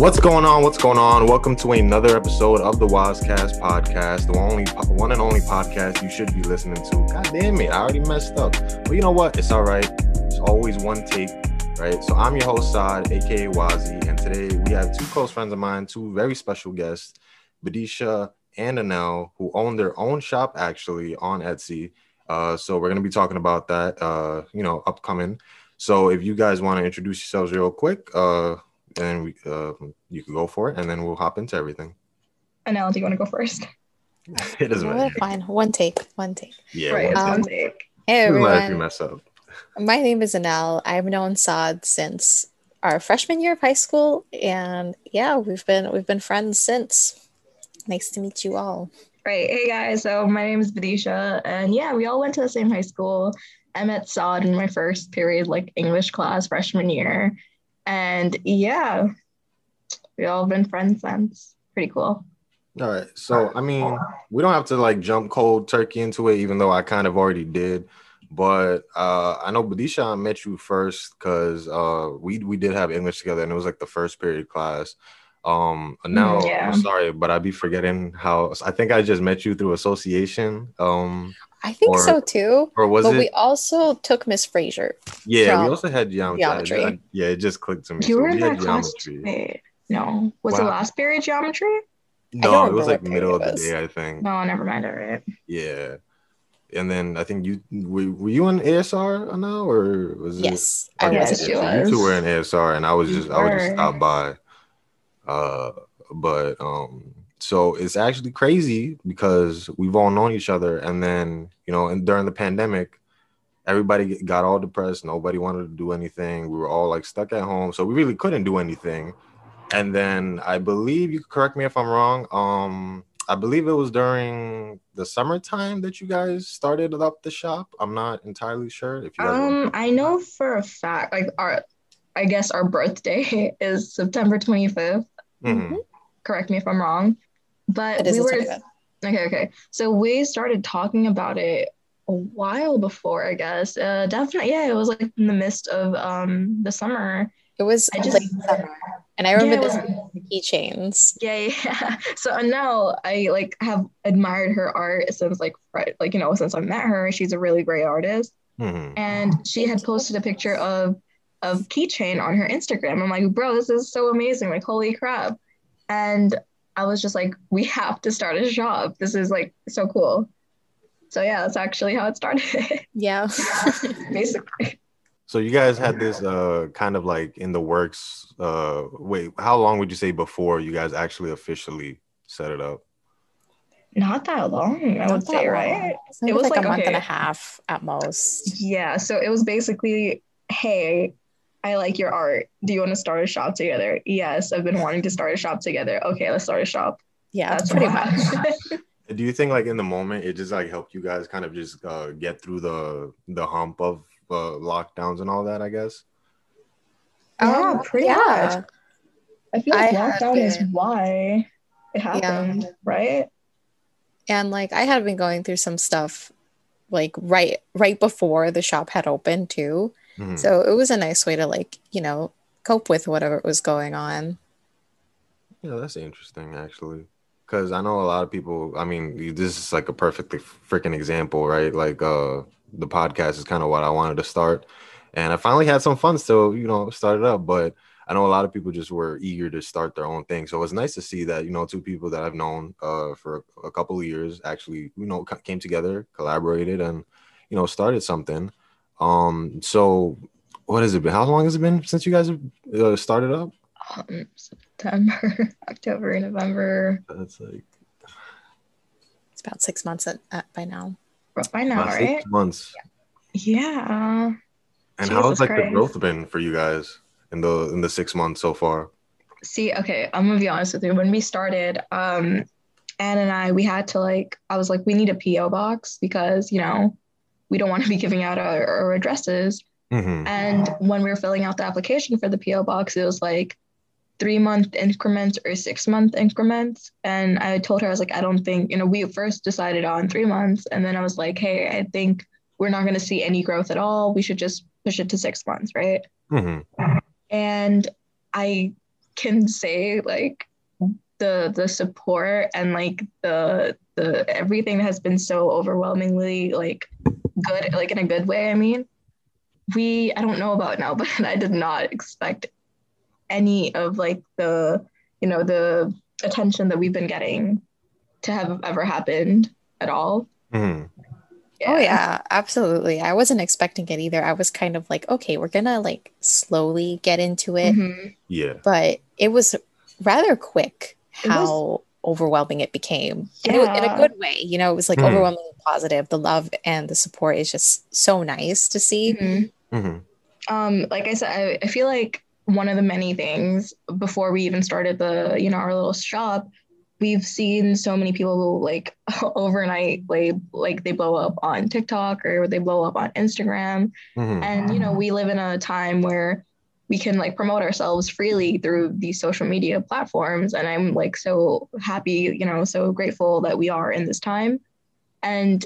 What's going on? What's going on? Welcome to another episode of the Wazcast podcast, the only one and only podcast you should be listening to. God damn it, I already messed up. But you know what? It's all right. It's always one take, right? So I'm your host, Saad, aka Wazi, and today we have two close friends of mine, two very special guests, Vidisha and Anel, who own their own shop actually on Etsy. Uh, so we're gonna be talking about that, uh, you know, upcoming. So if you guys want to introduce yourselves real quick, uh, and we uh, you can go for it, and then we'll hop into everything. Anel, do you want to go first? it doesn't matter. fine. One take. One take. Yeah, right, one Um, one take. Hey doesn't if you mess up. My name is Anel. I've known Saad since our freshman year of high school, and yeah, we've been we've been friends since. Nice to meet you all. Right. Hey guys. So my name is Vidisha, and yeah, we all went to the same high school. I met Saad in my first period, like English class, freshman year, and yeah, we all been friends since. Pretty cool. All right. So, I mean, we don't have to like jump cold turkey into it, even though I kind of already did. But uh, I know Vidisha I met you first because uh, we we did have English together, and it was like the first period class. Um, now Mm, yeah. I'm sorry, but I'd be forgetting how. I think I just met you through association. Um, I think Or- so too. or was but it? we also took Miss Fraser. yeah, we also had geometry. geometry. I- yeah, it just clicked to me. You So were we in had that class. geometry. No. Was it Wow. last period geometry? No, it was like middle of the day, I think. No, never mind. All right. Yeah. And then I think you were, were you in ASR now or was it Yes, I Okay, Yes, was. she so. You two were in ASR and I was You just I was just were. stop by. Uh but um so it's actually crazy because we've all known each other and then you know and during the pandemic everybody got all depressed. Nobody wanted to do anything. We were all like stuck at home so we really couldn't do anything. And then i believe you correct me if i'm wrong um i believe it was during the summertime that you guys started up the shop. I'm not entirely sure if you guys Um, I know for a fact, like our, I guess our birthday is September twenty fifth. Mhm. Correct me if I'm wrong, but It is we the were 25th. okay. Okay, so we started talking about it a while before, I guess. Uh, definitely, yeah. It was like in the midst of um the summer. It was I just- late summer, and I remember Yeah, it this the keychains. Yeah, yeah. So now I like have admired her art since like right, like you know since I met her. She's a really great artist. Mhm. and she had posted a picture of of keychain on her Instagram. I'm like, bro, this is so amazing! Like, holy crap! And I was just like, we have to start a shop. This is like so cool. So yeah, that's actually how it started, Yeah. basically. So you guys had this uh kind of like in the works. Uh wait, how long would you say before you guys actually officially set it up? Not that long, I Not would say, long. right? It It was was like, like, a month and a half at most. Yeah. So it was basically, hey, I like your art. Do you want to start a shop together? Yes, I've been wanting to start a shop together. Okay, let's start a shop. Yeah, That's pretty much. Do you think like in the moment it just like helped you guys kind of just uh, get through the the hump of uh, lockdowns and all that? I guess. Yeah, Um, pretty yeah. much. I feel like I lockdown is why it happened, right? And like I had been going through some stuff like right right before the shop had opened too. Mhm. So it was a nice way to like, you know, cope with whatever was going on. Yeah, that's interesting actually. Cause I know a lot of people. I mean, this is like a perfectly freaking example, right? Like, uh, the podcast is kind of what I wanted to start, and I finally had some fun. So you know, started up. But I know a lot of people just were eager to start their own thing. So it was nice to see that you know two people that I've known uh for a couple of years actually you know came together, collaborated, and you know started something. Um, so what has it been? How long has it been since you guys have uh, started up? Um, September, October, November. That's like It's about six months at, at by now. By now, about right? six months. Yeah. And Jesus how's like the growth been for you guys in the in the six months so far? See, okay, I'm gonna be honest with you. When we started, um, Anne and I, we had to like, I was like, we need a PO box because you know, we don't want to be giving out our, our addresses. Mhm. And when we were filling out the application for the PO box, it was like three month increments or six month increments. And I told her, I was like, I don't think, you know, we first decided on three months. And then I was like, hey, I think we're not going to see any growth at all. We should just push it to six months, right? Mhm. And I can say like the the support and like the the everything has been so overwhelmingly like good like in a good way i mean we i don't know about now but i did not expect any of like the you know the attention that we've been getting to have ever happened at all hmm Oh yeah, absolutely. I wasn't expecting it either. I was kind of like, okay, we're gonna like slowly get into it, Mhm. Yeah. but it was rather quick It was- how overwhelming it became. And it in a good way, you know, it was like Mhm. overwhelmingly positive. The love and the support is just so nice to see. Mhm. hmm um like i said I, I feel like one of the many things before we even started the you know our little shop we've seen so many people who like overnight like like they blow up on tiktok or they blow up on instagram hmm and you know we live in a time where we can like promote ourselves freely through these social media platforms and i'm like so happy you know so grateful that we are in this time and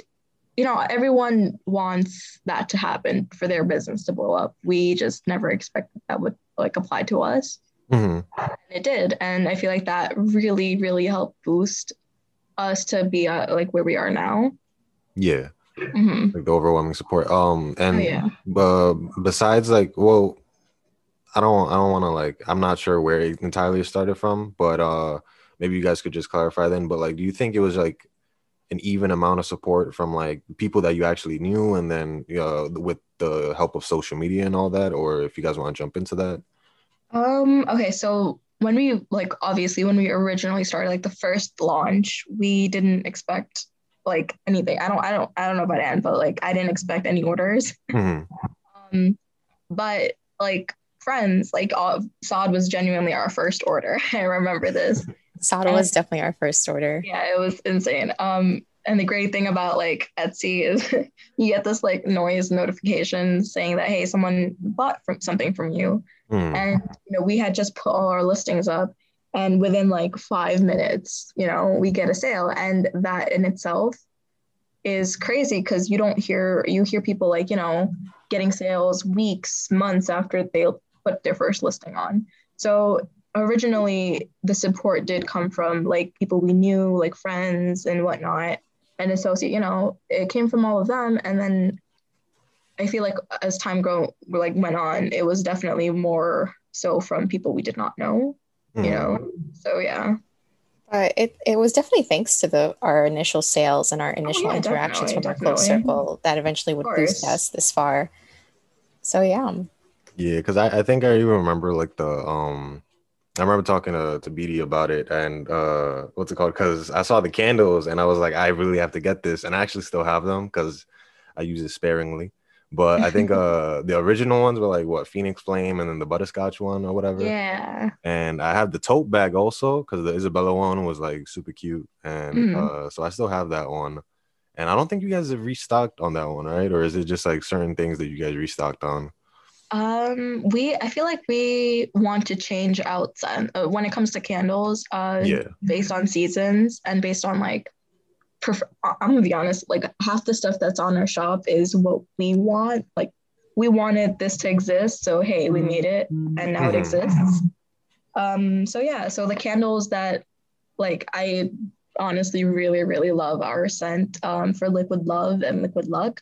you know everyone wants that to happen for their business to blow up we just never expected that would like apply to us hmm and it did and i feel like that really really helped boost us to be uh, like where we are now Yeah. Mhm. Like the overwhelming support. Um, and Oh, yeah. uh, besides, like, well, I don't, I don't want to like, I'm not sure where it entirely started from, but uh, maybe you guys could just clarify then. But like, do you think it was like an even amount of support from like people that you actually knew, and then uh, with the help of social media and all that, or if you guys want to jump into that? Um, okay, so when we like obviously when we originally started like the first launch, we didn't expect like anything. I don't I don't I don't know about Anne, but like I didn't expect any orders. hmm Um, but like friends, like all, Saad was genuinely our first order. I remember this. Sada was definitely our first order. Yeah, it was insane. Um, and the great thing about like Etsy is you get this like noise notification saying that hey, someone bought from something from you. hmm and you know we had just put all our listings up and within like five minutes you know we get a sale and that in itself is crazy because you don't hear you hear people like you know getting sales weeks months after they put their first listing on so originally the support did come from like people we knew like friends and whatnot and associate you know it came from all of them and then I feel like as time grow like went on, it was definitely more so from people we did not know, hmm you know. So yeah. But it, it was definitely thanks to the our initial sales and our initial yeah, interactions from our close circle that eventually would boost us this far. So yeah. Yeah, because I, I think I even remember like the um I remember talking to to BD about it and uh what's it called? Because I saw the candles and I was like, I really have to get this, and I actually still have them because I use it sparingly. But I think uh the original ones were like what Phoenix Flame and then the butterscotch one or whatever. Yeah. And I have the tote bag also because the Isabella one was like super cute, and Mm. uh so I still have that one. And I don't think you guys have restocked on that one, right? Or is it just like certain things that you guys restocked on? Um, we I feel like we want to change out some uh, when it comes to candles, uh Yeah. based on seasons and based on like prefer- I- I'm gonna be honest, like half the stuff that's on our shop is what we want. Like we wanted this to exist, so hey, we made it and now it Mhm. exists. Um, so yeah, so the candles that like I honestly really, really love our scent um for Liquid Love and Liquid Luck.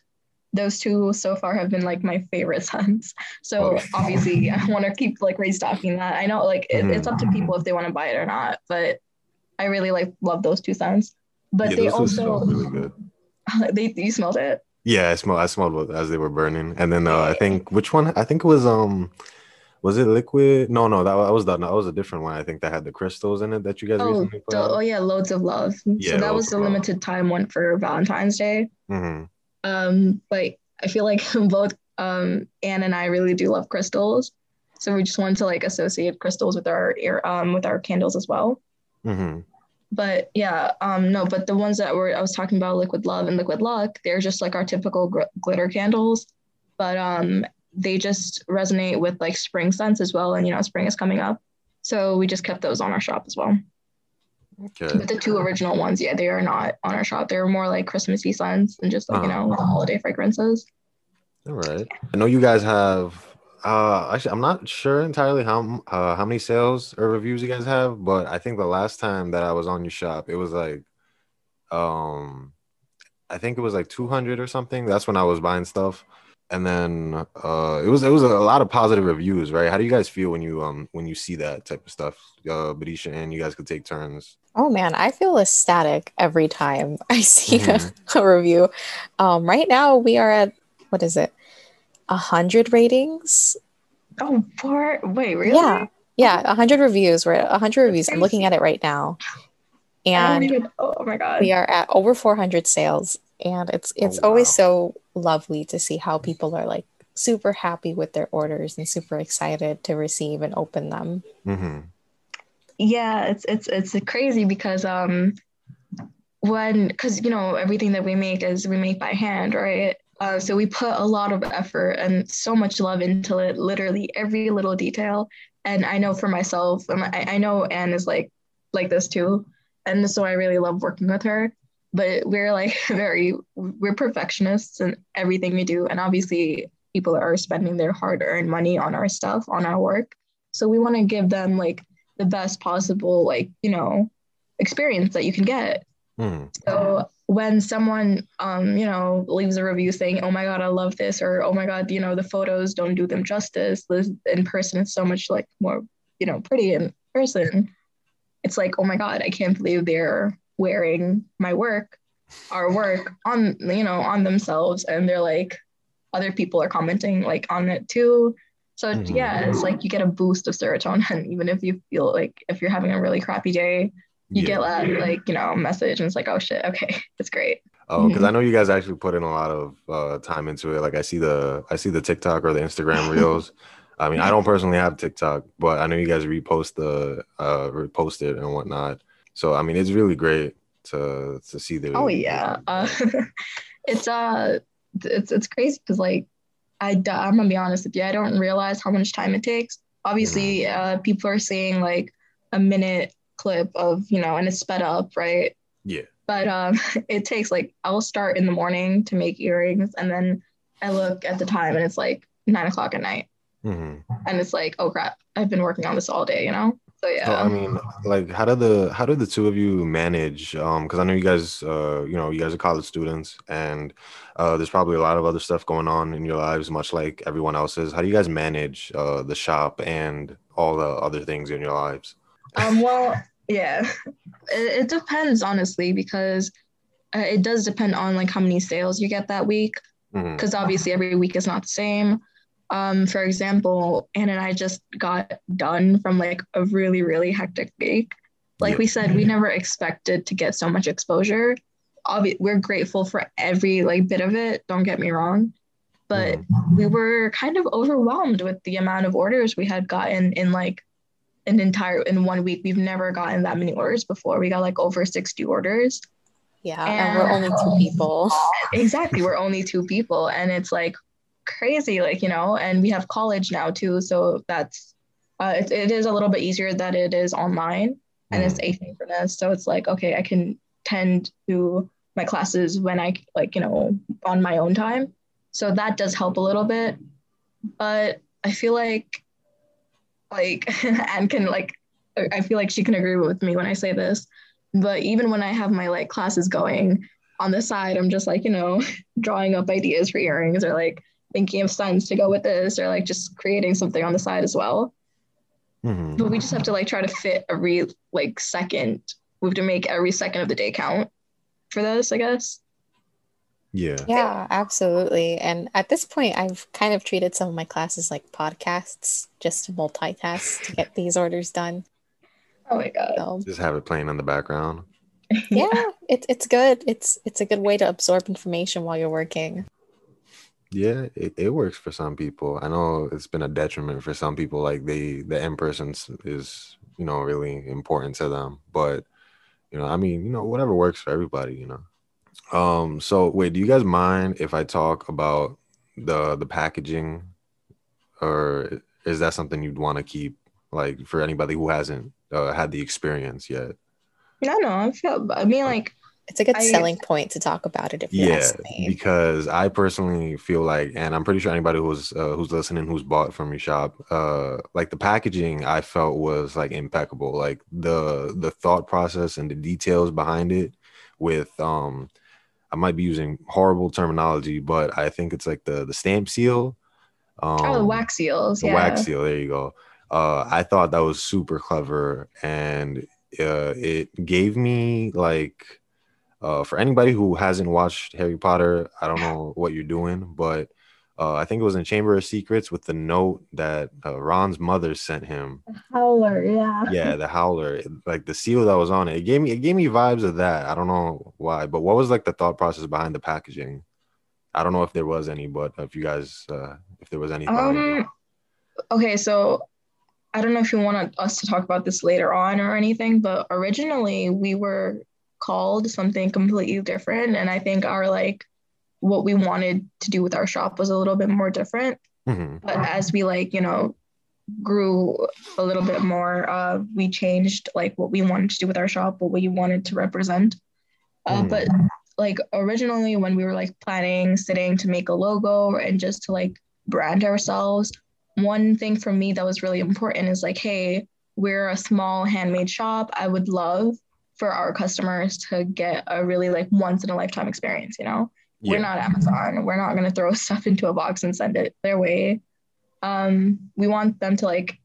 Those two so far have been like my favorite scents. So Oh. obviously I want to keep like restocking that. I know like it, it's up to people if they want to buy it or not, but I really like love those two scents. But yeah, they those two smell also really good. they you smelled it. Yeah, I smelled. I smelled as they were burning, and then uh, I think which one? I think it was um, was it liquid? No, no, that, wa- that was the, that was a different one. I think that had the crystals in it that you guys Oh, recently put the, oh yeah, loads of love. Yeah, so that was the Love. limited time one for Valentine's Day. Mhm. Um, but I feel like both um Anne and I really do love crystals. So we just wanted to like associate crystals with our ear um with our candles as well. Mhm. But yeah, um no, but the ones that were I was talking about liquid love and liquid luck, they're just like our typical gr- glitter candles, but um they just resonate with like spring scents as well and you know spring is coming up. So we just kept those on our shop as well. Okay. But the two original ones, yeah, they are not on our shop. They're more like Christmassy scents and just like, you Uh-huh. know, holiday fragrances. All right. I know you guys have Uh, actually, I'm not sure entirely how uh, how many sales or reviews you guys have, but I think the last time that I was on your shop, it was like, um, I think it was like 200 or something. That's when I was buying stuff, and then uh, it was it was a lot of positive reviews, right? How do you guys feel when you um when you see that type of stuff, uh, Vidisha, and you guys could take turns? Oh man, I feel ecstatic every time I see Mhm. a, a review. Um, right now we are at what is it, a hundred ratings? Oh, for wait, really? Yeah, yeah, a hundred reviews. We're at a hundred reviews. I'm looking at it right now, and even, oh my god. we are at over 400 sales. And it's it's always wow. so lovely to see how people are like super happy with their orders and super excited to receive and open them. Mm-hmm. Yeah, it's it's it's crazy because um when because you know everything that we make is we make by hand, right? Uh, so we put a lot of effort and so much love into it, literally every little detail. And I know for myself, and I, I know Anne is like like this too, and so I really love working with her. But we're like very we're perfectionists in everything we do, and obviously people are spending their hard-earned money on our stuff, on our work. So we want to give them like the best possible like you know experience that you can get Mm-hmm. so when someone um you know leaves a review saying oh my god i love this or oh my god you know the photos don't do them justice this in person is so much like more you know pretty in person it's like oh my god i can't believe they're wearing my work our work on you know on themselves and they're like other people are commenting like on it too so Mhm. yeah it's like you get a boost of serotonin even if you feel like if you're having a really crappy day you yeah. get that like you know a message and it's like oh shit okay it's great Oh, because Mhm. I know you guys actually put in a lot of uh, time into it. Like I see the I see the TikTok or the Instagram reels. I mean, I don't personally have TikTok, but I know you guys repost the uh repost it and whatnot. So I mean, it's really great to to see the. oh yeah. uh, it's uh it's it's crazy because like I I'm gonna be honest with you I don't realize how much time it takes. Obviously uh people are saying like a minute clip of you know and it's sped up right? Yeah. but um it takes like I'll start in the morning to make earrings and then I look at the time and it's like nine o'clock at night. Hmm and it's like oh crap I've been working on this all day you know so yeah So I mean, like, how did the how did the two of you manage? Um, because I know you guys, uh, you know, you guys are college students, and uh, there's probably a lot of other stuff going on in your lives, much like everyone else's. How do you guys manage uh the shop and all the other things in your lives? Um, well, yeah, it, it depends honestly because uh, it does depend on like how many sales you get that week because obviously every week is not the same. Um, for example, Anne and I just got done from like a really really hectic week. Like Yeah. we said, we never expected to get so much exposure. Obvi- we're grateful for every like bit of it. Don't get me wrong, but we were kind of overwhelmed with the amount of orders we had gotten in like an entire in one week. We've never gotten that many orders before. We got like over 60 orders. Yeah, and we're only two people. Exactly. We're only two people and it's like crazy, like, you know, and we have college now too. So that's uh it, it is a little bit easier that it is online and it's asynchronous. So it's like, okay, I can tend to my classes when I like, you know, on my own time. So that does help a little bit. But I feel like like Anne can like I feel like she can agree with me when I say this. But even when I have my like classes going on the side, I'm just like, you know, drawing up ideas for earrings or like thinking of signs to go with this or like just creating something on the side as well. Mhm. But we just have to like try to fit every like second. We have to make every second of the day count for this, I guess. Yeah. Yeah, absolutely. And at this point, I've kind of treated some of my classes like podcasts, just to multitask to get these orders done. Oh my god. So Just have it playing in the background. yeah, it's it's good. It's it's a good way to absorb information while you're working. Yeah, it, it works for some people. I know it's been a detriment for some people. Like they, the in person is, you know, really important to them. But, you know, I mean, you know, whatever works for everybody, you know. Um, so wait, do you guys mind if I talk about the the packaging, or is that something you'd want to keep, like, for anybody who hasn't uh, had the experience yet? No, no, I feel I mean like It's a good I- selling point to talk about it if you yeah ask me. because i personally feel like and i'm pretty sure anybody who's uh, who's listening who's bought from your shop uh like the packaging i felt was like impeccable like the the thought process and the details behind it with um i might be using horrible terminology but i think it's like the the stamp seal um oh, the wax seals. the yeah. wax seal there you go uh i thought that was super clever and uh it gave me like uh for anybody who hasn't watched harry potter i don't know what you're doing but uh i think it was in chamber of secrets with the note that uh, ron's mother sent him The Howler, yeah. yeah the howler like the seal that was on it it gave me it gave me vibes of that i don't know why but what was like the thought process behind the packaging i don't know if there was any but if you guys uh if there was any thought into it. Um. Okay, so I don't know if you want us to talk about this later on or anything, but originally we were called something completely different, and I think our like what we wanted to do with our shop was a little bit more different. Mhm. But as we like, you know, grew a little bit more, uh, we changed like what we wanted to do with our shop, what we wanted to represent. Uh, Mm. But like originally, when we were like planning, sitting to make a logo and just to like brand ourselves, one thing for me that was really important is like, hey, we're a small handmade shop. I would love for our customers to get a really like once in a lifetime experience, you know? We're not Amazon. We're not going to throw stuff into a box and send it their way. Um, we want them to like,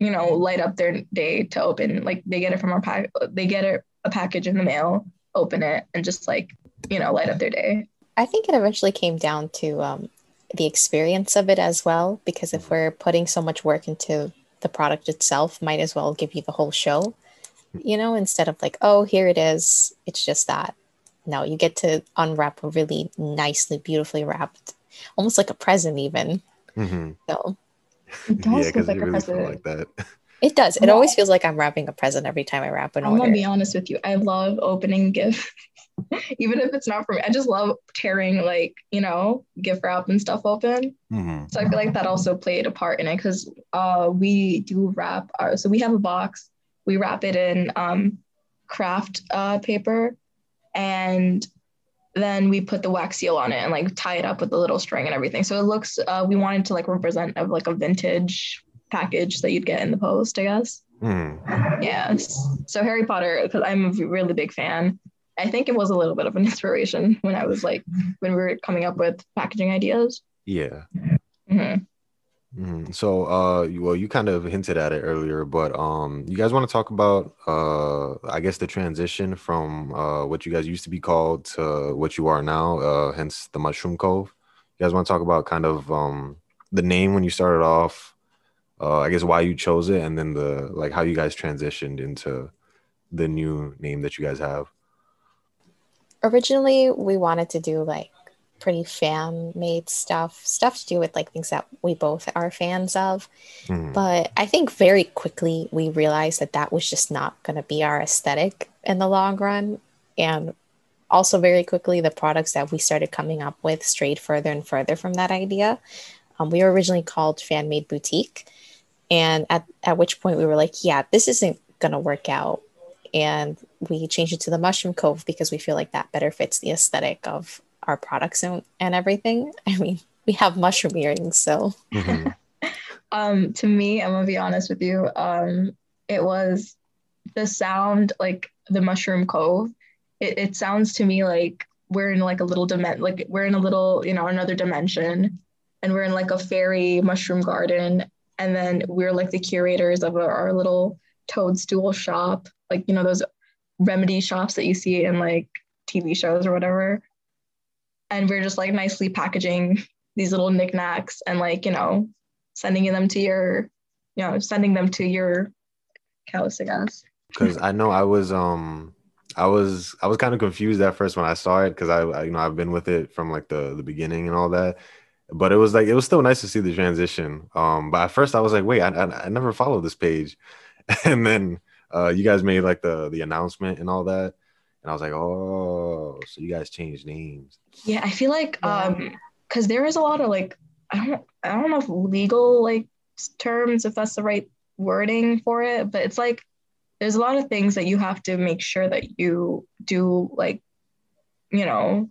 you know, light up their day to open. Like they get it from our pack. They get it, a package in the mail, open it, and just like, you know, light up their day. I think it eventually came down to um, the experience of it as well, because if we're putting so much work into the product itself, might as well give you the whole show, you know, instead of like, oh, here it is. It's just that. No, you get to unwrap a really nicely, beautifully wrapped, almost like a present, even. Mhm. So It does yeah, look because like it a really felt present. like that. it does. It Yeah. always feels like I'm wrapping a present every time I wrap an I'm order. gonna be honest with you. I love opening gifts, even if it's not for me. I just love tearing like you know gift wrap and stuff open. Mhm. So I feel like that also played a part in it because uh, we do wrap our. So we have a box. We wrap it in um, craft uh, paper, and then we put the wax seal on it and like tie it up with the little string and everything. So it looks. Uh, we wanted to like represent of like a vintage package that you'd get in the post, I guess. Mhm. Yes. So Harry Potter, because I'm a really big fan. I think it was a little bit of an inspiration when I was like when we were coming up with packaging ideas. Yeah. Mhm. Mhm. So, uh, well, you kind of hinted at it earlier, but um, you guys want to talk about, uh, I guess the transition from uh, what you guys used to be called to what you are now, uh, hence the Mushroom Cove. You guys want to talk about kind of um the name when you started off, uh, I guess why you chose it, and then the like how you guys transitioned into the new name that you guys have. originally we wanted to do like pretty fan made stuff stuff to do with like things that we both are fans of. Mhm. but i think very quickly we realized that that was just not going to be our aesthetic in the long run. And also very quickly the products that we started coming up with strayed further and further from that idea. Um, we were originally called fan made boutique. And at, at which point we were like yeah this isn't going to work out. And we changed it to the mushroom cove because we feel like that better fits the aesthetic of our products and, and everything i mean we have mushroom earrings so Mhm. Um, to me, I'm gonna be honest with you. Um, it was the sound like the Mushroom Cove. It, it sounds to me like we're in like a little dimension, like we're in a little, you know, another dimension, and we're in like a fairy mushroom garden, and then we're like the curators of our, our little toadstool shop, like you know those remedy shops that you see in like TV shows or whatever. And we're just like nicely packaging these little knickknacks and like you know sending them to your, you know, sending them to your house, I guess. because I know I was um I was I was kind of confused at first when I saw it because I, I you know I've been with it from like the the beginning and all that, but it was like it was still nice to see the transition. Um, but at first I was like, wait, I I, I never followed this page, and then uh you guys made like the the announcement and all that, and I was like, oh, so you guys changed names. Yeah, I feel like um because there is a lot of like I don't I don't know if legal like terms if that's the right wording for it, but it's like there's a lot of things that you have to make sure that you do like you know,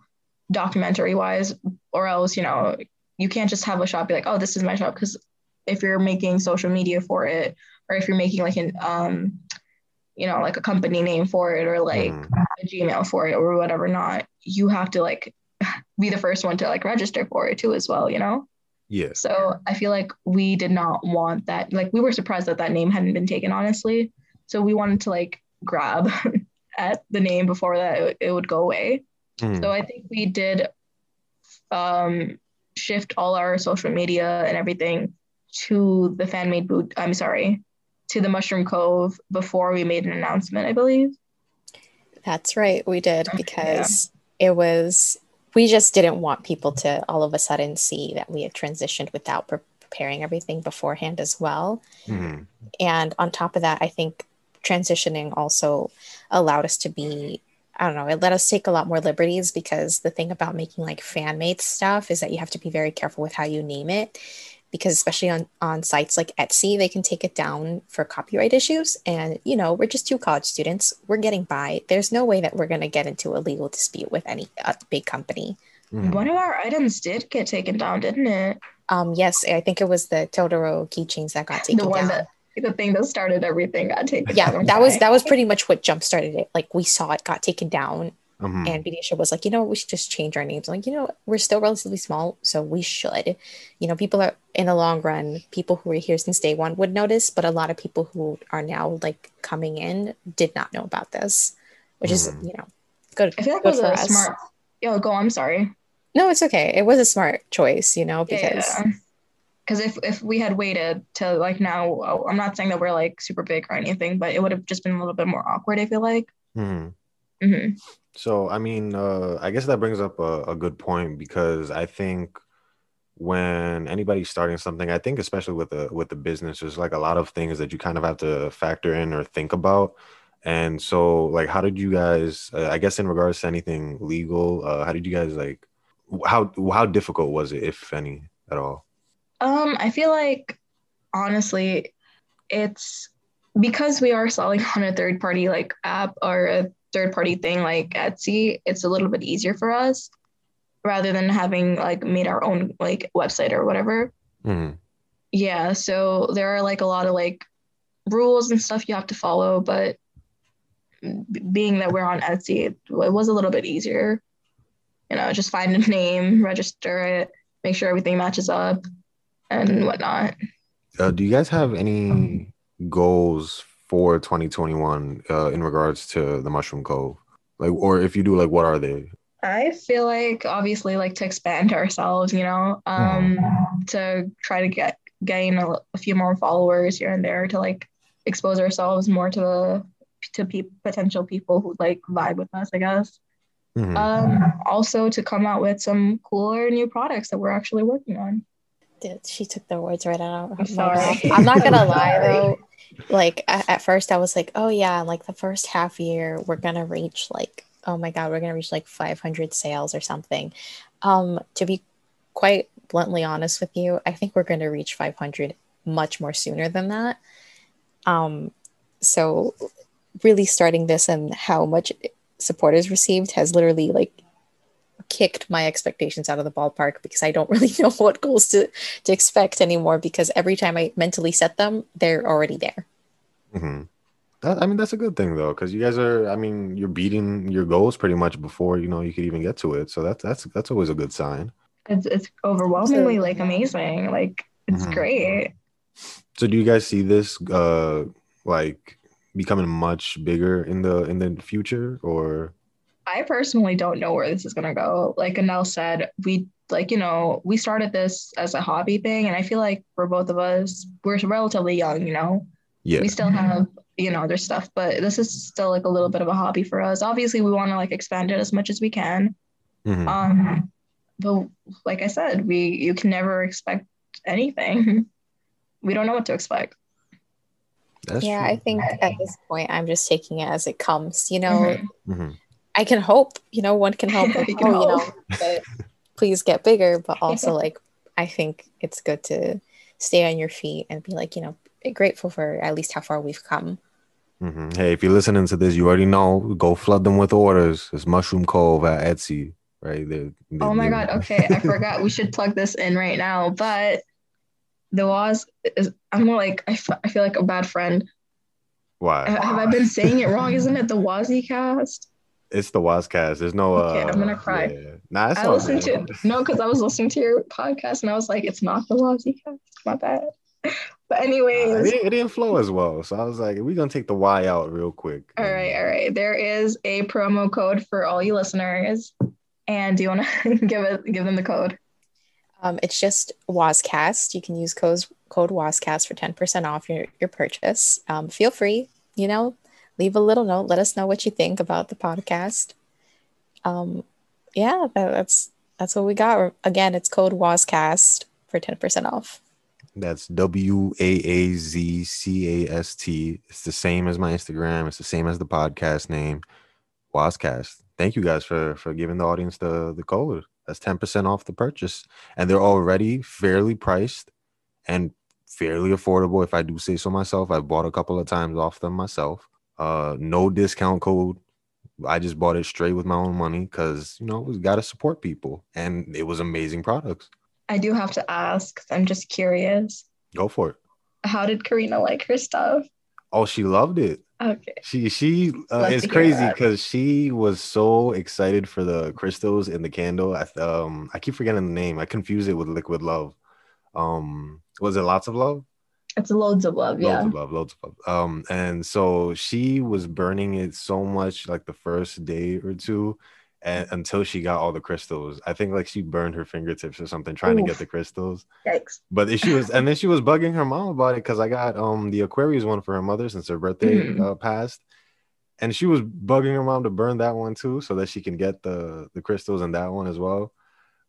documentary wise, or else, you know, you can't just have a shop be like, oh, this is my shop. Because if you're making social media for it, or if you're making like an, um, you know, like a company name for it, or like Mhm. a Gmail for it, or whatever, not, you have to like be the first one to like register for it too, as well, you know? Yeah. So I feel like we did not want that. Like we were surprised that that name hadn't been taken, honestly. So we wanted to like grab at the name before that it, it would go away. Mhm. So I think we did um, shift all our social media and everything to the fan made boot. I'm sorry, to the Mushroom Cove before we made an announcement. I believe. That's right, we did because it was we just didn't want people to all of a sudden see that we had transitioned without pre- preparing everything beforehand as well. Mhm. And on top of that, I think transitioning also allowed us to be I don't know, it let us take a lot more liberties because the thing about making like fan made stuff is that you have to be very careful with how you name it. Because especially on, on sites like Etsy, they can take it down for copyright issues. And, you know, we're just two college students. We're getting by. There's no way that we're going to get into a legal dispute with any uh, big company. Mhm. One of our items did get taken down, didn't it? Um, yes, I think it was the Totoro keychains that got taken the one down. that the thing that started everything got taken yeah, down. that was that was pretty much what jump started it. Like we saw it got taken down, Mhm. and Vidisha was like, you know, we should just change our names. I'm like, you know, we're still relatively small, so we should. You know, people are in the long run, people who were here since day one would notice, but a lot of people who are now like coming in did not know about this, which is Mhm. you know good. I feel like it was for a us. smart. Yo, go. I'm sorry. No, it's okay. It was a smart choice, you know, because because if if we had waited to like now, oh, I'm not saying that we're like super big or anything, but it would have just been a little bit more awkward. I feel like. Mhm. Hmm So, I mean, uh, I guess that brings up a, a good point because I think when anybody's starting something, I think especially with the with the business, there's like a lot of things that you kind of have to factor in or think about. And so, like, how did you guys? Uh, I guess in regards to anything legal, uh, how did you guys like? How how difficult was it, if any, at all? Um, I feel like honestly, it's because we are selling on a third party like app or a third party thing like Etsy. It's a little bit easier for us rather than having like made our own like website or whatever. Mhm. Yeah, so there are like a lot of like rules and stuff you have to follow, but being that we're on Etsy, it, it was a little bit easier. You know, just find a name, register it, make sure everything matches up, and whatnot. Uh, do you guys have any goals for 2021 uh, in regards to the Mushroom Cove? Like, or if you do, like, what are they? I feel like obviously like to expand ourselves, you know, um, to try to get gain a, a few more followers here and there to like expose ourselves more to the to pe- potential people who like vibe with us, I guess. Mhm. Um, also to come out with some cooler new products that we're actually working on. Dude, she took the words right out of sorry. mouth. I'm not gonna I'm lie though. Like at, at first, I was like, "Oh yeah," like the first half year, we're gonna reach like, oh my god, we're gonna reach like 500 sales or something. Um, to be quite bluntly honest with you, I think we're gonna reach 500 much more sooner than that. Um, so really starting this and how much support is received has literally like kicked my expectations out of the ballpark because I don't really know what goals to to expect anymore because every time I mentally set them, they're already there. hmm That, I mean, that's a good thing though, because you guys are. I mean, you're beating your goals pretty much before you know you could even get to it. So that's that's that's always a good sign. It's it's overwhelmingly like amazing. Like it's Mhm. great. So do you guys see this uh like becoming much bigger in the in the future or? I personally don't know where this is gonna go. Like Anel said, we like you know we started this as a hobby thing, and I feel like for both of us, we're relatively young. You know, Yeah. we still have you know other stuff, but this is still like a little bit of a hobby for us. Obviously, we want to like expand it as much as we can. Mhm. Um, but like I said, we you can never expect anything. we don't know what to expect. That's yeah, true. I think at this point I'm just taking it as it comes. You know, Mhm. Mhm. I can hope, you know, one can hope, like, You can oh, you know, hope. please get bigger, but also like I think it's good to stay on your feet and be like, you know, grateful for at least how far we've come. Mhm. Hey, if you're listening to this, you already know. Go flood them with orders. It's Mushroom Cove at Etsy, right there. Oh my god, okay, I forgot we should plug this in right now, but the Waz is I'm more like I, f- I feel like a bad friend. Why? Have I been saying it wrong? Isn't it the Wazi cast? It's the Wazcast. There's no. Okay, uh, I'm gonna cry. Yeah. Nah, it's I listened good. to no, because I was listening to your podcast and I was like, it's not the Wazi cast. My bad. But Nah, anyways, it, didn't- it didn't flow as well, so I was like, we're gonna take the Y out real quick. all right, all right. There is a promo code for all you listeners. And do you want to give it give them the code? Um, it's just Wazcast. You can use code code Wazcast for ten percent off your your purchase. Um, feel free, you know, leave a little note. Let us know what you think about the podcast. Um, yeah, that, that's that's what we got. Again, it's code Wazcast for ten percent off. That's W A A Z C A S T. It's the same as my Instagram. It's the same as the podcast name, Wazcast. Thank you guys for for giving the audience the the code. That's ten percent off the purchase, and they're already fairly priced and fairly affordable. If I do say so myself, I've bought a couple of times off them myself. Uh, no discount code. I just bought it straight with my own money because you know we got to support people, and it was amazing products. I do have to ask. I'm just curious. Go for it. How did Karina like her stuff? Oh, she loved it. Okay. She she uh, it's crazy because she was so excited for the crystals in the candle. I um I keep forgetting the name. I confuse it with liquid love. Um, was it lots of love? It's loads of love, yeah. Loads of love, loads of love. Um, and so she was burning it so much like the first day or two, and until she got all the crystals. I think like she burned her fingertips or something trying to get the crystals. Yikes. But she was, and then she was bugging her mom about it because I got um the Aquarius one for her mother since her birthday Mhm. uh, passed, and she was bugging her mom to burn that one too so that she can get the the crystals in that one as well,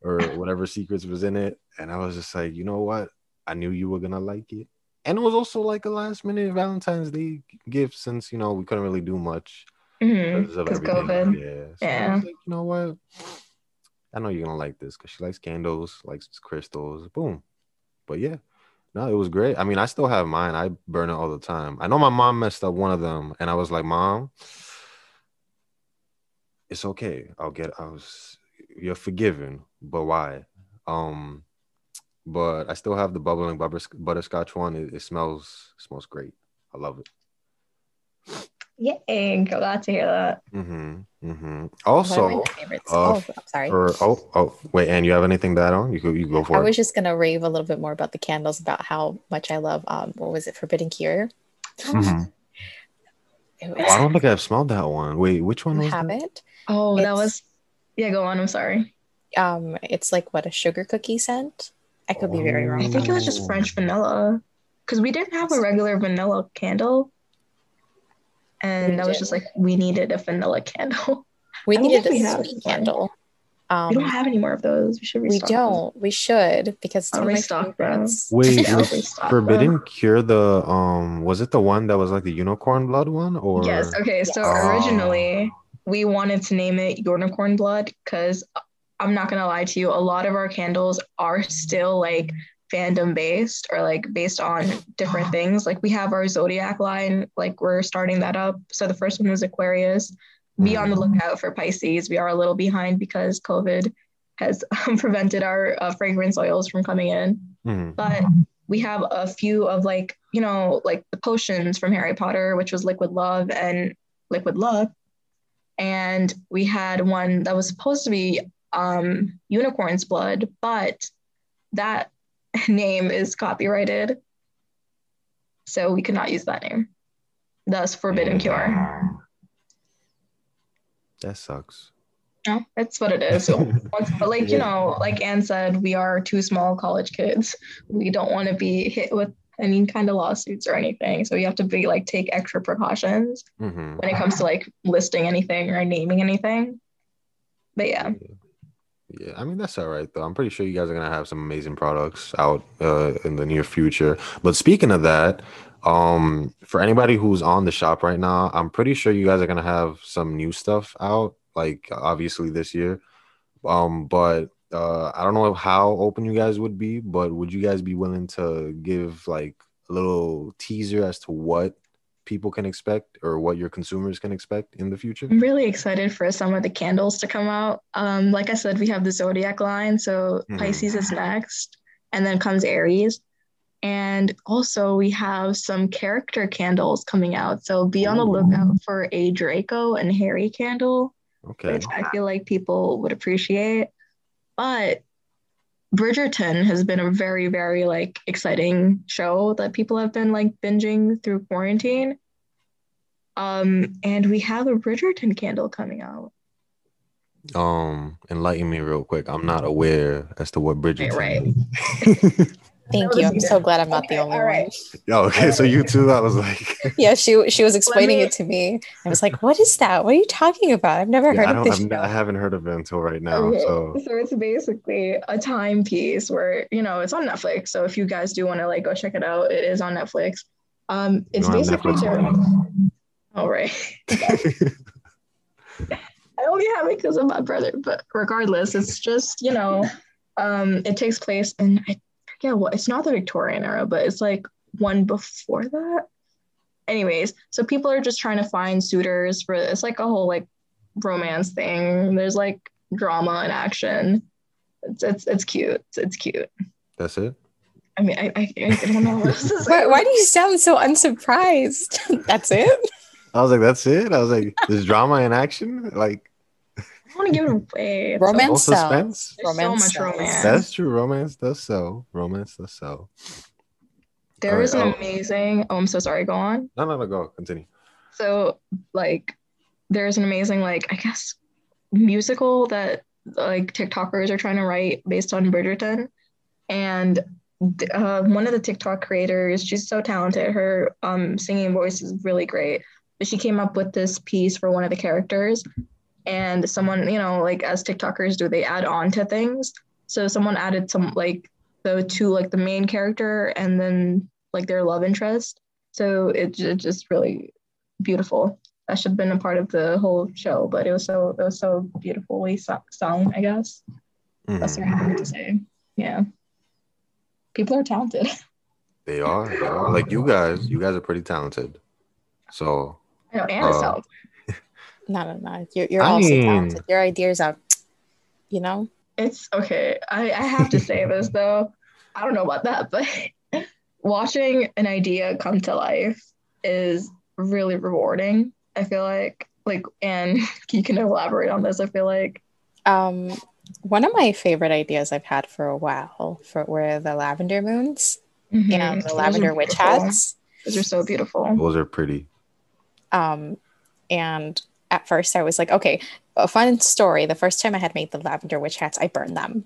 or whatever secrets was in it. And I was just like, you know what? I knew you were gonna like it, and it was also like a last minute Valentine's Day gift since you know we couldn't really do much Mhm, because of everything. COVID. Yeah, so I Yeah. was like, you know what? I know you're gonna like this because she likes candles, likes crystals. Boom. But yeah, no, it was great. I mean, I still have mine. I burn it all the time. I know my mom messed up one of them, and I was like, Mom, it's okay. I'll get. I was. You're forgiven, but why? Um, but I still have the bubbling butter, butterscotch one. It, it smells smells great. I love it. Yay, glad to hear that. Mm-hmm. Mm-hmm. One Also, of my favorites. uh, oh, I'm sorry. Or oh oh wait, and you have anything to add on? You go you go for I it. I was just gonna rave a little bit more about the candles, about how much I love. Um, what was it, Forbidden Cure? Mhm. It Oh, I don't think I've smelled that one. Wait, which one you was have that? it. Oh, that was yeah, go on. I'm sorry. Um, it's like what a sugar cookie scent. I could be very wrong. I think it was just French vanilla. Because we didn't have a regular vanilla candle. And We that was just like we needed a vanilla candle. We I needed a we sweet one. candle. we Um, don't have any more of those. We should we restock. them. don't. We should because it's I'll one restock them. Wait, Yeah, was we stopped Forbidden them. Cure the um was it the one that was like the unicorn blood one or Yes. Okay. So Oh. originally we wanted to name it Unicorn Blood because I'm not gonna lie to you, a lot of our candles are still like fandom based or like based on different things. Like we have our zodiac line, like we're starting that up. So the first one was Aquarius. Be on the lookout for Pisces. We are a little behind because COVID has prevented our uh, fragrance oils from coming in Mhm. but we have a few of like you know like the potions from harry potter which was liquid love and liquid love and we had one that was supposed to be um unicorn's blood but that name is copyrighted. So we cannot use that name. Thus forbidden cure. That sucks. no that's what it is. So once, but like you know like anne said we are two small college kids. We don't want to be hit with any kind of lawsuits or anything. So you have to be like take extra precautions hmm when it comes to like listing anything or naming anything. But yeah. Yeah, I mean that's all right though. I'm pretty sure you guys are gonna have some amazing products out uh, in the near future. But speaking of that, um, for anybody who's on the shop right now, I'm pretty sure you guys are gonna have some new stuff out. Like obviously this year, um, but uh, I don't know how open you guys would be, but would you guys be willing to give like a little teaser as to what people can expect or what your consumers can expect in the future? I'm really excited for some of the candles to come out. Um, like I said, we have the zodiac line, so Mhm. Pisces is next, and then comes Aries. And also, we have some character candles coming out. So be on the lookout for a Draco and Harry candle, Okay. which I feel like people would appreciate. But Bridgerton has been a very, very like exciting show that people have been like binging through quarantine. Um, and we have a Bridgerton candle coming out. Um, enlighten me real quick. I'm not aware as to what Bridgerton. right. is. Thank you. I'm so glad I'm not the only all right. one. Yeah, okay, so you too. I was like, Yeah, she she was explaining me- it to me. I was like, "What is that? What are you talking about? I've never yeah, heard I of don't, this." I've, show." I haven't heard of it until right now. Okay, So so it's basically a timepiece where you know it's on Netflix. So if you guys do want to like go check it out, it is on Netflix. Um, it's don't have basically Netflix their- All right. I only have it because of my brother, but regardless, it's just you know, um, it takes place in I forget well, it's not the Victorian era, but it's like one before that. Anyways, so people are just trying to find suitors for it's like a whole like romance thing. There's like drama and action. It's it's it's cute. It's, it's cute. that's it. I mean, I I, I don't know what else to say. Why, why do you sound so unsurprised? That's it. I was like, that's it. I was like, there's drama and action. Like I want to give it away. It's Romance no suspense. There's so Romance much romance. That's true. Romance does sell. Romance does sell. There Alright, is an oh. amazing. Oh, I'm so sorry. Go on. No, no, no. Go continue. So, like, there's an amazing, like, I guess, musical that like TikTokers are trying to write based on Bridgerton, and uh, one of the TikTok creators, she's so talented. Her um singing voice is really great. But she came up with this piece for one of the characters, and someone, you know, like as TikTokers do, they add on to things. So someone added some like the two like the main character and then like their love interest. So it, ju- just really beautiful. That should have been a part of the whole show, but it was so it was so beautifully so- sung. I guess that's Mhm. what I have to say. Yeah, people are talented. They are. They are. Like you guys. You guys are pretty talented. So I know, and Uh, talented. No, no, no. You're you're I also mean- talented. Your ideas are, you know. It's okay. I, I have to say this though. I don't know about that, but watching an idea come to life is really rewarding. I feel like like and you can elaborate on this. I feel like Um, one of my favorite ideas I've had for a while for were the lavender moons Mhm. and the Those lavender witch hats. Those are so beautiful. those are pretty. Um, and at first I was like, okay, a fun story. The first time I had made the lavender witch hats, I burned them.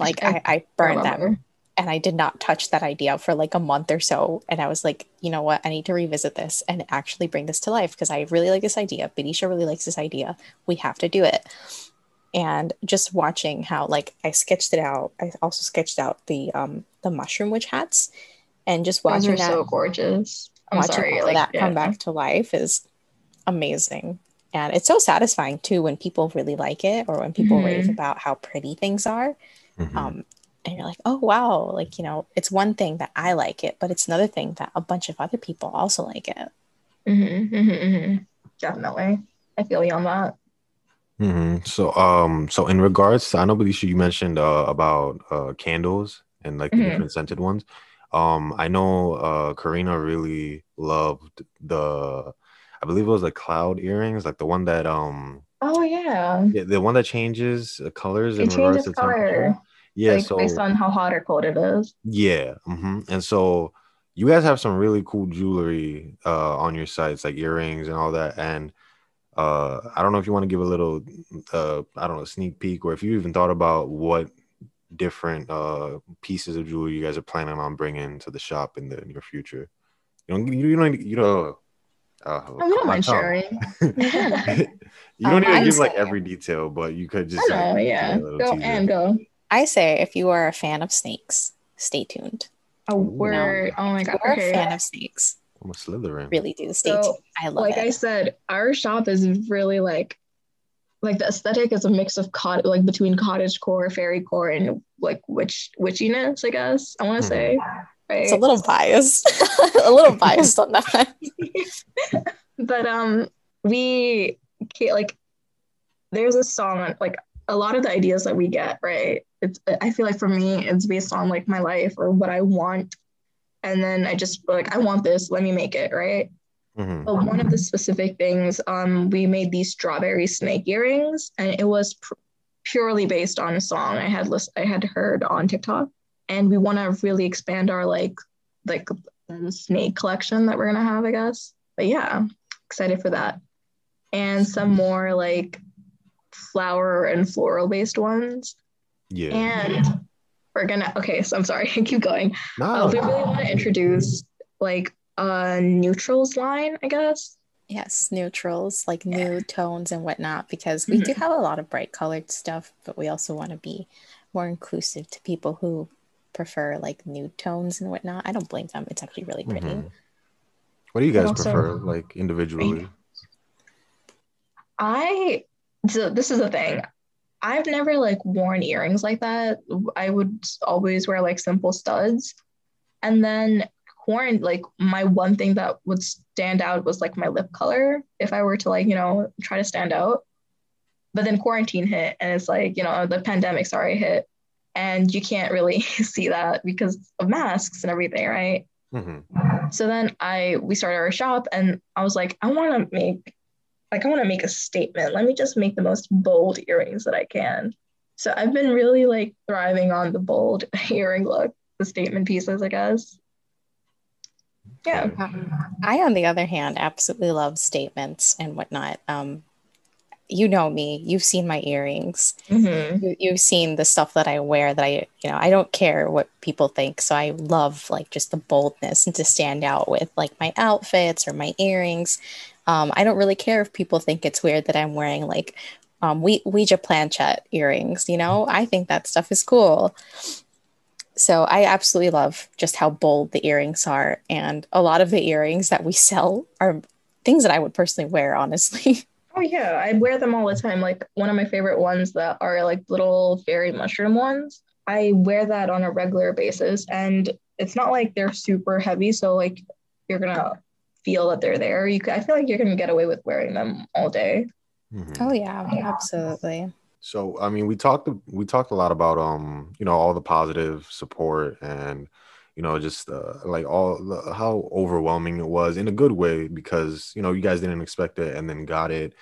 Like I, I burned them and I did not touch that idea for like a month or so. And I was like, you know what? I need to revisit this and actually bring this to life because I really like this idea. Vidisha really likes this idea. We have to do it. And just watching how like I sketched it out. I also sketched out the um the mushroom witch hats and just Those watching are that so gorgeous. I'm watching sorry. all Like that come back to life is amazing. And it's so satisfying too when people really like it or when people rave Mhm. about how pretty things are. Mhm. Um, and you're like, oh, wow. Like, you know, it's one thing that I like it, but it's another thing that a bunch of other people also like it. Mhm, mhm, mhm. Definitely. I feel you on that. Mhm. So, um, so in regards to, I know, Vidisha, you mentioned uh, about uh, candles and like the different scented ones. Um, I know uh, Karina really loved the, I believe it was the cloud earrings, like the one that um, Oh yeah. the, the one that changes uh, colors in It regards changes to temperature. color. Yeah. like so based on how hot or cold it is. Yeah. hmm And so you guys have some really cool jewelry uh, on your sites, like earrings and all that. And uh, I don't know if you want to give a little, uh, I don't know, sneak peek, or if you even thought about what different uh, pieces of jewelry you guys are planning on bringing to the shop in the near future. You don't, you don't, you know. Uh, Oh, we don't mind sharing. you don't Um, even I'd give like every detail, but you could just. know, like, yeah. give a little Go teaser. and go. I say if you are a fan of snakes, stay tuned. Oh, we're oh my god. you're Okay. a fan of snakes, I'm a Slytherin. really do stay So, tuned. I love like it. I said, our shop is really like like the aesthetic is a mix of cot like between cottage core, fairy core, and like witch witchiness, I guess. I want to Mhm. say. Right? It's a little biased. a little biased on that. but um we like there's a song like a lot of the ideas that we get right it's i feel like for me it's based on like my life or what i want and then i just like i want this let me make it right mm-hmm. but one of the specific things um we made these strawberry snake earrings and it was pr- purely based on a song i had list i had heard on tiktok and we want to really expand our like like snake collection that we're gonna have i guess but yeah excited for that and some more like flower and floral based ones. Yeah. And we're gonna okay, so I'm sorry, keep going. No. Uh, we really want to introduce like a neutrals line, I guess. Yes, neutrals, like yeah. nude tones and whatnot, because we mm-hmm. do have a lot of bright colored stuff, but we also want to be more inclusive to people who prefer like nude tones and whatnot. I don't blame them. It's actually really pretty. Mm-hmm. What do you guys also, prefer, like individually? I so this is the thing. I've never like worn earrings like that. I would always wear like simple studs. And then quarant like my one thing that would stand out was like my lip color if I were to like, you know, try to stand out. But then quarantine hit and it's like, you know, the pandemic sorry hit and you can't really see that because of masks and everything, right? Mm-hmm. So then I we started our shop and I was like, I want to make like I want to make a statement. Let me just make the most bold earrings that I can. So I've been really like thriving on the bold earring look, the statement pieces, I guess. Yeah. I, on the other hand, absolutely love statements and whatnot. Um, you know me. You've seen my earrings. Mm-hmm. You, you've seen the stuff that I wear. That I, you know, I don't care what people think. So I love like just the boldness and to stand out with like my outfits or my earrings. Um, I don't really care if people think it's weird that I'm wearing like um, we- Ouija planchette earrings. You know, I think that stuff is cool. So I absolutely love just how bold the earrings are, and a lot of the earrings that we sell are things that I would personally wear, honestly. Oh yeah, I wear them all the time. Like one of my favorite ones that are like little fairy mushroom ones. I wear that on a regular basis, and it's not like they're super heavy, so like you're gonna feel that they're there. You, I feel like you can get away with wearing them all day. Mm-hmm. Oh yeah, absolutely. So I mean, we talked we talked a lot about um you know all the positive support and you know just uh, like all the, how overwhelming it was in a good way because you know you guys didn't expect it and then got it.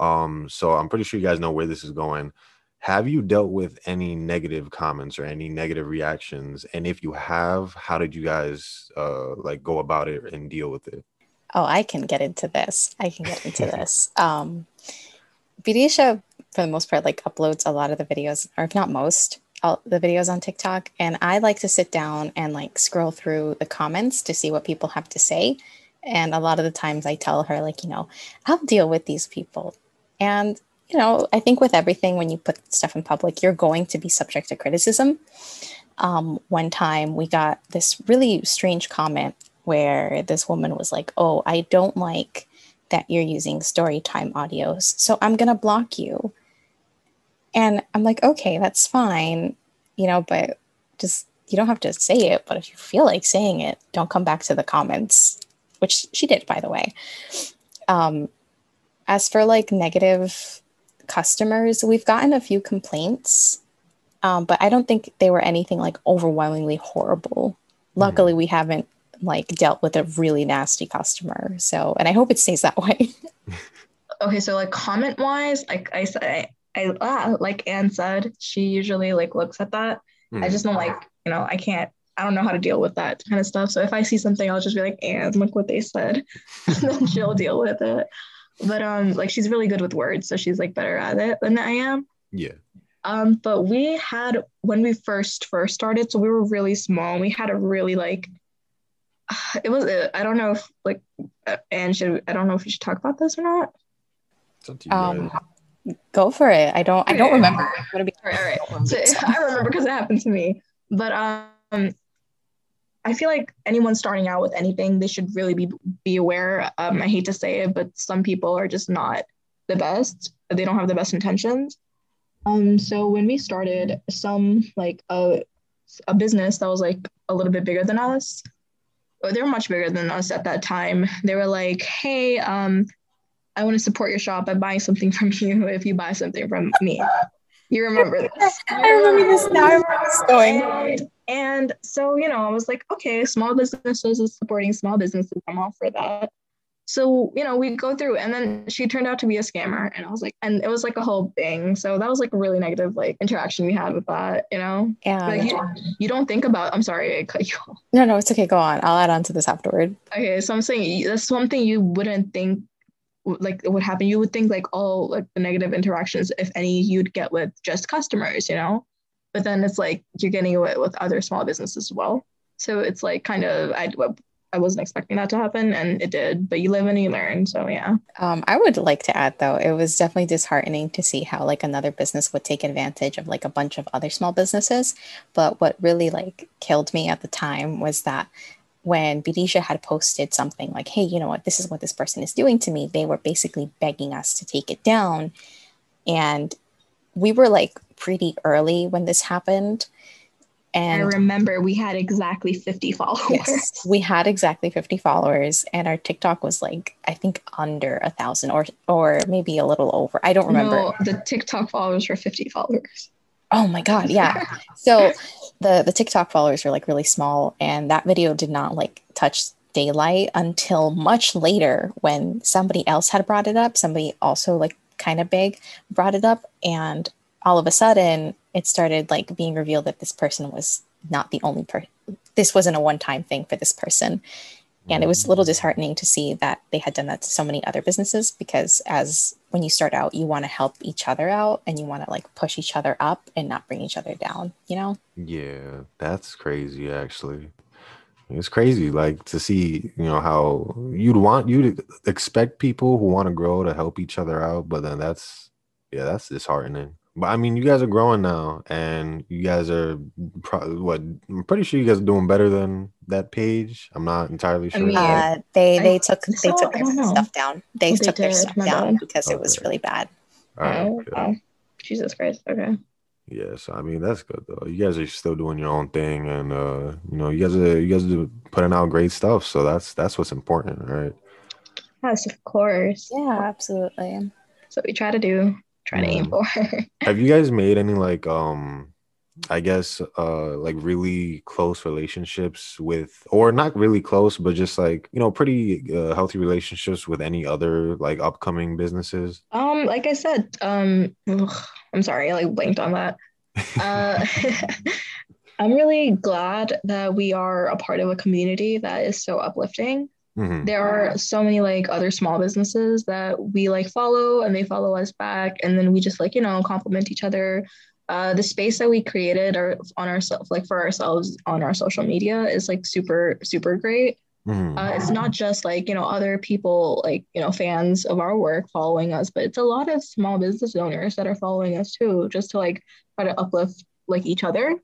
Um, so I'm pretty sure you guys know where this is going. Have you dealt with any negative comments or any negative reactions? And if you have, how did you guys uh like go about it and deal with it? oh, I can get into this. I can get into this. Um, Vidisha, for the most part, like uploads a lot of the videos, or if not most, all the videos on TikTok. And I like to sit down and like scroll through the comments to see what people have to say. And a lot of the times I tell her, like, you know, I'll deal with these people. And, you know, I think with everything, when you put stuff in public, you're going to be subject to criticism. Um, one time we got this really strange comment where this woman was like, Oh, I don't like that you're using story time audios, so I'm going to block you. And I'm like, Okay, that's fine, you know, but just you don't have to say it. But if you feel like saying it, don't come back to the comments, which she did, by the way. Um, as for like negative customers, we've gotten a few complaints, um, but I don't think they were anything like overwhelmingly horrible. Luckily, we haven't like dealt with a really nasty customer. So, and I hope it stays that way. okay, so like comment wise, like I said, I, I ah, like Anne said, she usually like looks at that. Mm. I hmm. just don't like, you know, I can't. I don't know how to deal with that kind of stuff. So if I see something, I'll just be like, Anne, look what they said. and then she'll deal with it. But um, like she's really good with words, so she's like better at it than I am. Yeah. Um, but we had when we first first started, so we were really small. We had a really like it was uh, i don't know if like uh, and should i don't know if we should talk about this or not um, go for it i don't i don't remember all right, all right. So, i remember because it happened to me but um i feel like anyone starting out with anything they should really be be aware um i hate to say it but some people are just not the best they don't have the best intentions um so when we started some like uh a business that was like a little bit bigger than us. They were much bigger than us at that time. They were like, "Hey, um, I want to support your shop by buying something from you if you buy something from me." You remember this? I remember this now. I remember this going. And, so, you know, I was like, okay, small businesses is supporting small businesses. I'm all for that. So, you know, we go through and then she turned out to be a scammer. And I was like, and it was like a whole thing. So that was like a really negative like interaction we had with that, you know? Yeah. Like you, you don't think about, I'm sorry, I cut you off. No, no, it's okay. Go on. I'll add on to this afterward. Okay. So I'm saying that's something you wouldn't think like what would happen. You would think like all like the negative interactions, if any, you'd get with just customers, you know? But then it's like you're getting it with other small businesses as well. So it's like kind of I I wasn't expecting that to happen, and it did. But you live and you learn. So yeah. Um, I would like to add though, it was definitely disheartening to see how like another business would take advantage of like a bunch of other small businesses. But what really like killed me at the time was that when Vidisha had posted something like, hey, you know what, this is what this person is doing to me, they were basically begging us to take it down. And we were like pretty early when this happened. And I remember we had exactly 50 followers. Yes, we had exactly 50 followers, and our TikTok was like, I think under a thousand or or maybe a little over. I don't remember. No, the TikTok followers were 50 followers. Oh my god, yeah. so the the TikTok followers were like really small, and that video did not like touch daylight until much later when somebody else had brought it up. Somebody also like kind of big brought it up, and all of a sudden it started like being revealed that this person was not the only person. This wasn't a one time thing for this person. And it was a little disheartening to see that they had done that to so many other businesses because as when you start out, you want to help each other out and you want to like push each other up and not bring each other down, you know? Yeah, that's crazy actually. It's crazy like to see, you know, how you'd want you to expect people who want to grow to help each other out, but then that's yeah, that's disheartening. But I mean, you guys are growing now, and you guys are probably what I'm pretty sure you guys are doing better than that page. I'm not entirely sure. I mean, uh, they they I took they took their stuff down. They, they took did, their stuff down bad. because okay. it was really bad. All right, oh, oh, Jesus Christ. Okay. Yes, I mean that's good though. You guys are still doing your own thing, and uh, you know, you guys are you guys are putting out great stuff. So that's that's what's important, right? Yes, of course. Yeah, absolutely. So we try to do trying to aim for. Have you guys made any like um I guess uh like really close relationships with or not really close but just like you know pretty uh, healthy relationships with any other like upcoming businesses? Um like I said um ugh, I'm sorry I like blanked on that. Uh I'm really glad that we are a part of a community that is so uplifting. Mm-hmm. There are so many like other small businesses that we like follow and they follow us back. And then we just like, you know, compliment each other. Uh, the space that we created our, on ourselves, like for ourselves on our social media is like super, super great. Mm-hmm. Uh, it's not just like, you know, other people like, you know, fans of our work following us, but it's a lot of small business owners that are following us too, just to like try to uplift like each other.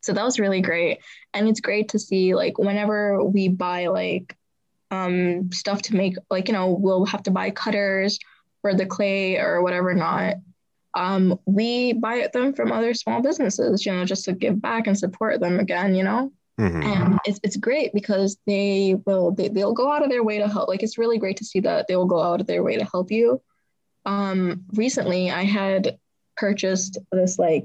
So that was really great. And it's great to see like whenever we buy like um, stuff to make, like, you know, we'll have to buy cutters for the clay or whatever not. Um, we buy them from other small businesses, you know, just to give back and support them again, you know? Mm-hmm. And it's, it's great because they will, they, they'll go out of their way to help. Like, it's really great to see that they will go out of their way to help you. Um, recently, I had purchased this like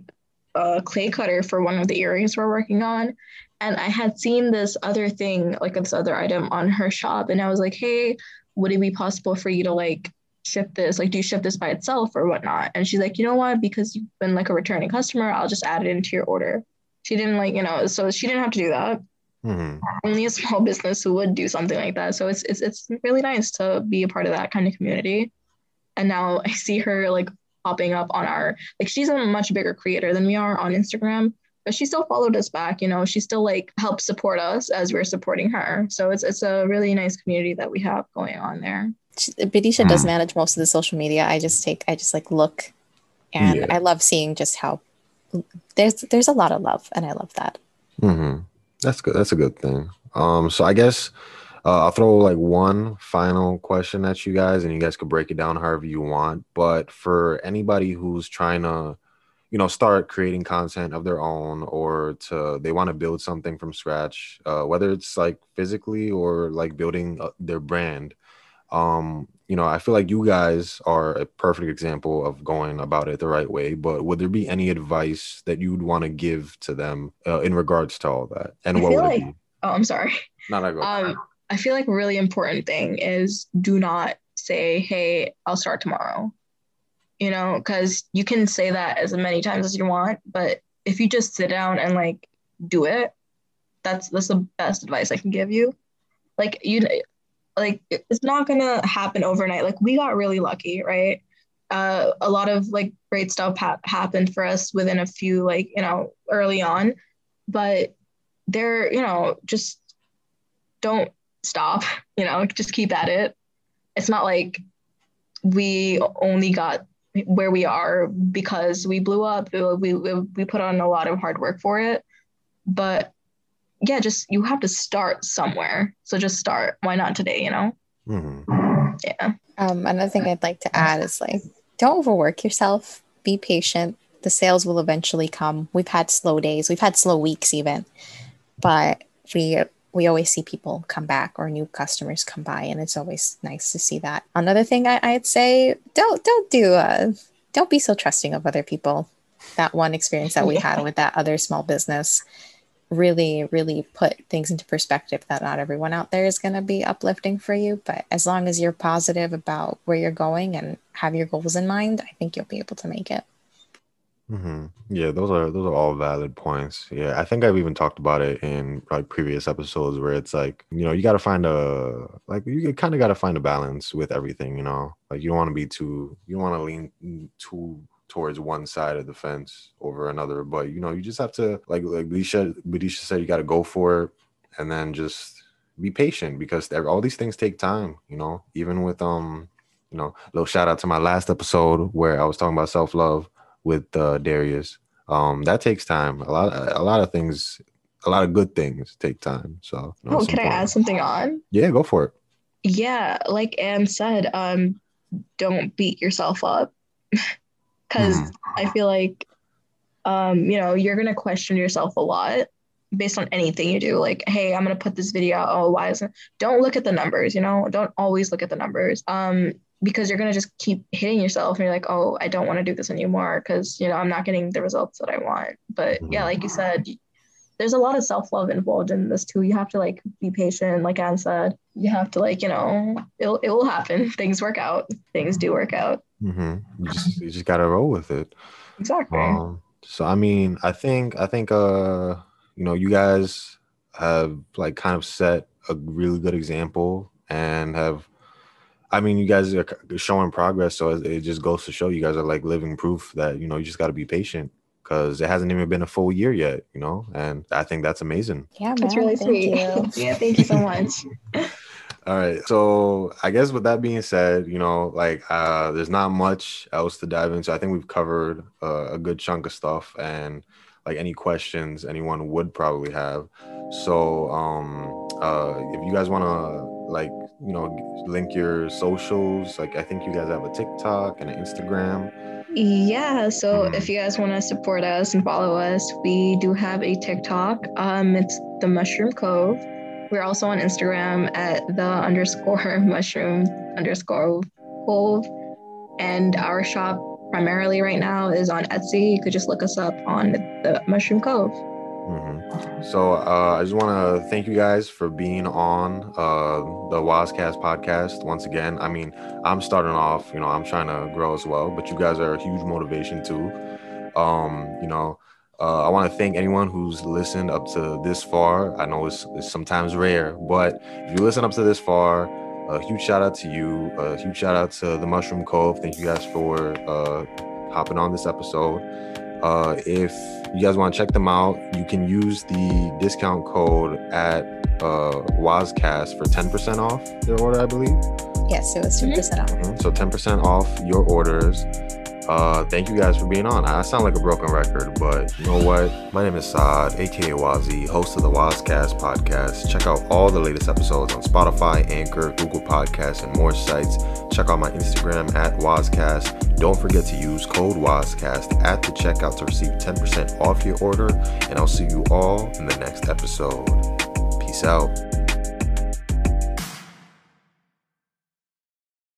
uh, clay cutter for one of the earrings we're working on and I had seen this other thing, like this other item on her shop, and I was like, hey, would it be possible for you to like ship this? Like, do you ship this by itself or whatnot? And she's like, you know what? Because you've been like a returning customer, I'll just add it into your order. She didn't like, you know, so she didn't have to do that. Mm-hmm. Only a small business who would do something like that. So it's it's it's really nice to be a part of that kind of community. And now I see her like popping up on our like she's a much bigger creator than we are on Instagram but she still followed us back you know she still like helped support us as we're supporting her so it's it's a really nice community that we have going on there Vidisha mm. does manage most of the social media I just take I just like look and yeah. I love seeing just how there's there's a lot of love and I love that mm-hmm. that's good that's a good thing um so I guess uh, I'll throw like one final question at you guys, and you guys could break it down however you want. But for anybody who's trying to you know start creating content of their own or to they want to build something from scratch uh, whether it's like physically or like building uh, their brand um you know i feel like you guys are a perfect example of going about it the right way but would there be any advice that you'd want to give to them uh, in regards to all that and I what feel would like- it be Oh, I'm sorry. not I go Um, I feel like a really important thing is do not say, "Hey, I'll start tomorrow." You know, because you can say that as many times as you want, but if you just sit down and like do it, that's that's the best advice I can give you. Like you, like it's not gonna happen overnight. Like we got really lucky, right? Uh, a lot of like great stuff ha- happened for us within a few like you know early on, but they're you know just don't stop you know just keep at it it's not like we only got where we are because we blew up we, we, we put on a lot of hard work for it but yeah just you have to start somewhere so just start why not today you know Mhm. yeah Um, another thing I'd like to add is like, don't overwork yourself. Be patient. The sales will eventually come. We've had slow days. We've had slow weeks even, but we we always see people come back or new customers come by, and it's always nice to see that. Another thing I, I'd say, don't don't do uh, don't be so trusting of other people. That one experience that we had with that other small business really really put things into perspective that not everyone out there is going to be uplifting for you but as long as you're positive about where you're going and have your goals in mind i think you'll be able to make it hmm Yeah, those are those are all valid points. Yeah, I think I've even talked about it in like previous episodes where it's like you know you got to find a like you kind of got to find a balance with everything. You know, like you don't want to be too you don't want to lean too towards one side of the fence over another. But you know, you just have to like like Bisha Bisha said, you got to go for it and then just be patient because all these things take time. You know, even with um you know, little shout out to my last episode where I was talking about self love with uh, Darius. Um, that takes time. A lot, a lot of things, a lot of good things take time. So, you know, oh can i add something on Yeah, go for it. yeah like anne said um don't beat yourself up because Mhm. i feel like um you know you're gonna question yourself a lot based on anything you do like hey i'm gonna put this video out oh why isn't don't look at the numbers you know don't always look at the numbers um because you're gonna just keep hitting yourself and you're like oh i don't want to do this anymore because you know i'm not getting the results that i want but yeah Mhm. like you said there's a lot of self-love involved in this too you have to like be patient like anne said you have to like you know it'll, it will happen things work out things do work out mm-hmm. You just, you just gotta roll with it. exactly Um, so I mean, I think, I think, uh, you know, you guys have like kind of set a really good example and have, I mean, you guys are showing progress. So it it just goes to show you guys are like living proof that, you know, you just got to be patient because it hasn't even been a full year yet, you know, and I think that's amazing. yeah that's really thank sweet you. yeah thank you so much All right. So I guess with that being said, you know, like uh there's not much else to dive into. I think we've covered uh, a good chunk of stuff and like any questions anyone would probably have. So um uh if you guys want to like, you know, link your socials, like I think you guys have a TikTok and an Instagram. Yeah so Mhm. if you guys want to support us and follow us we do have a tiktok. Um it's the mushroom cove. We're also on instagram at the underscore mushroom underscore cove. And our shop primarily right now is on etsy. You could just look us up on the mushroom cove hmm So uh, I just want to thank you guys for being on uh, the Wazcast podcast once again. I mean, I'm starting off, you know, I'm trying to grow as well, but you guys are a huge motivation too. Um, you know, uh, I want to thank anyone who's listened up to this far. I know it's, it's sometimes rare, but if you listen up to this far, a huge shout out to you. A huge shout out to the Mushroom Cove. Thank you guys for uh, hopping on this episode. Uh, if you guys want to check them out, you can use the discount code at uh, Wazcast for 10% off their order, I believe. yes it was 2% off Mhm. So 10% off your orders. Uh, thank you guys for being on. I sound like a broken record, but you know what? My name is Saad, aka Wazi, host of the Wazcast podcast. Check out all the latest episodes on Spotify, Anchor, Google Podcasts, and more sites. Check out my Instagram at Wazcast. Don't forget to use code Wazcast at the checkout to receive 10% off your order. And I'll see you all in the next episode. Peace out.